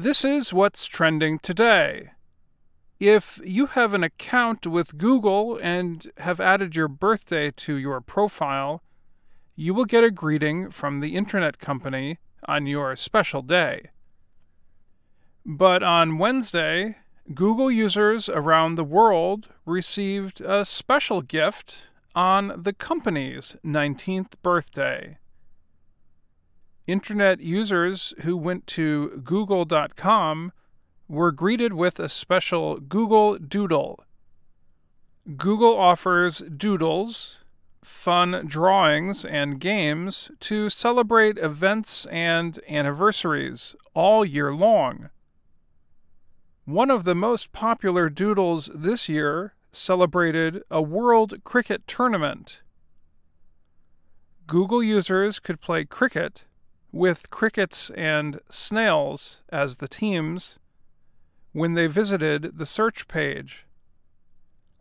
This is what's trending today. If you have an account with Google and have added your birthday to your profile, you will get a greeting from the internet company on your special day. But on Wednesday, Google users around the world received a special gift on the company's 19th birthday. Internet users who went to google.com were greeted with a special Google Doodle. Google offers doodles, fun drawings, and games to celebrate events and anniversaries all year long. One of the most popular doodles this year celebrated a World Cricket Tournament. Google users could play cricket with crickets and snails as the teams when they visited the search page.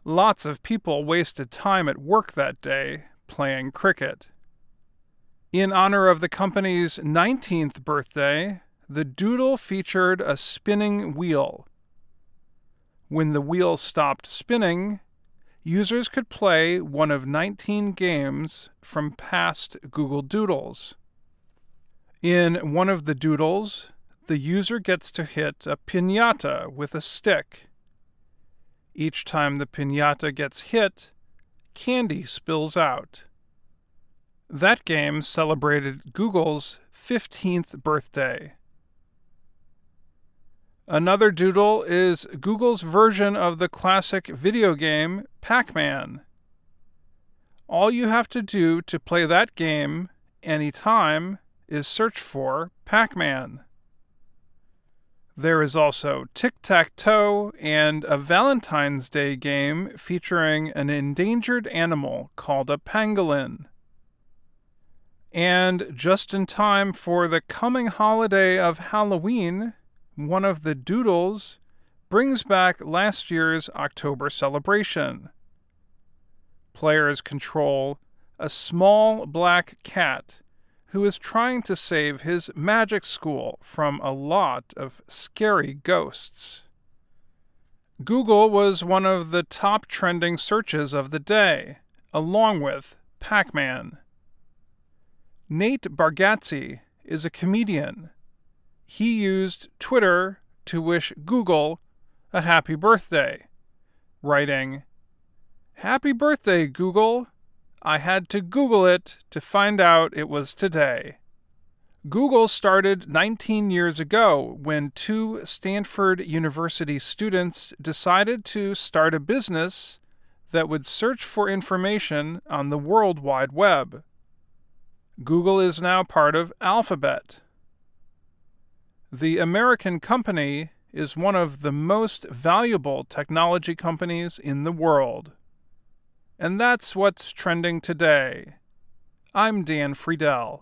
Lots of people wasted time at work that day playing cricket. In honor of the company's 19th birthday, the doodle featured a spinning wheel. When the wheel stopped spinning, users could play one of 19 games from past Google Doodles. In one of the doodles, the user gets to hit a pinata with a stick. Each time the pinata gets hit, candy spills out. That game celebrated Google's 15th birthday. Another doodle is Google's version of the classic video game Pac Man. All you have to do to play that game anytime is search for Pac Man. There is also tic tac toe and a Valentine's Day game featuring an endangered animal called a pangolin. And just in time for the coming holiday of Halloween, one of the doodles brings back last year's October celebration. Players control a small black cat who is trying to save his magic school from a lot of scary ghosts. Google was one of the top trending searches of the day, along with Pac Man. Nate Bargatze is a comedian. He used Twitter to wish Google a happy birthday, writing, Happy birthday, Google! I had to Google it to find out it was today. Google started 19 years ago when two Stanford University students decided to start a business that would search for information on the World Wide Web. Google is now part of Alphabet. The American company is one of the most valuable technology companies in the world. And that's what's trending today. I'm Dan Friedell.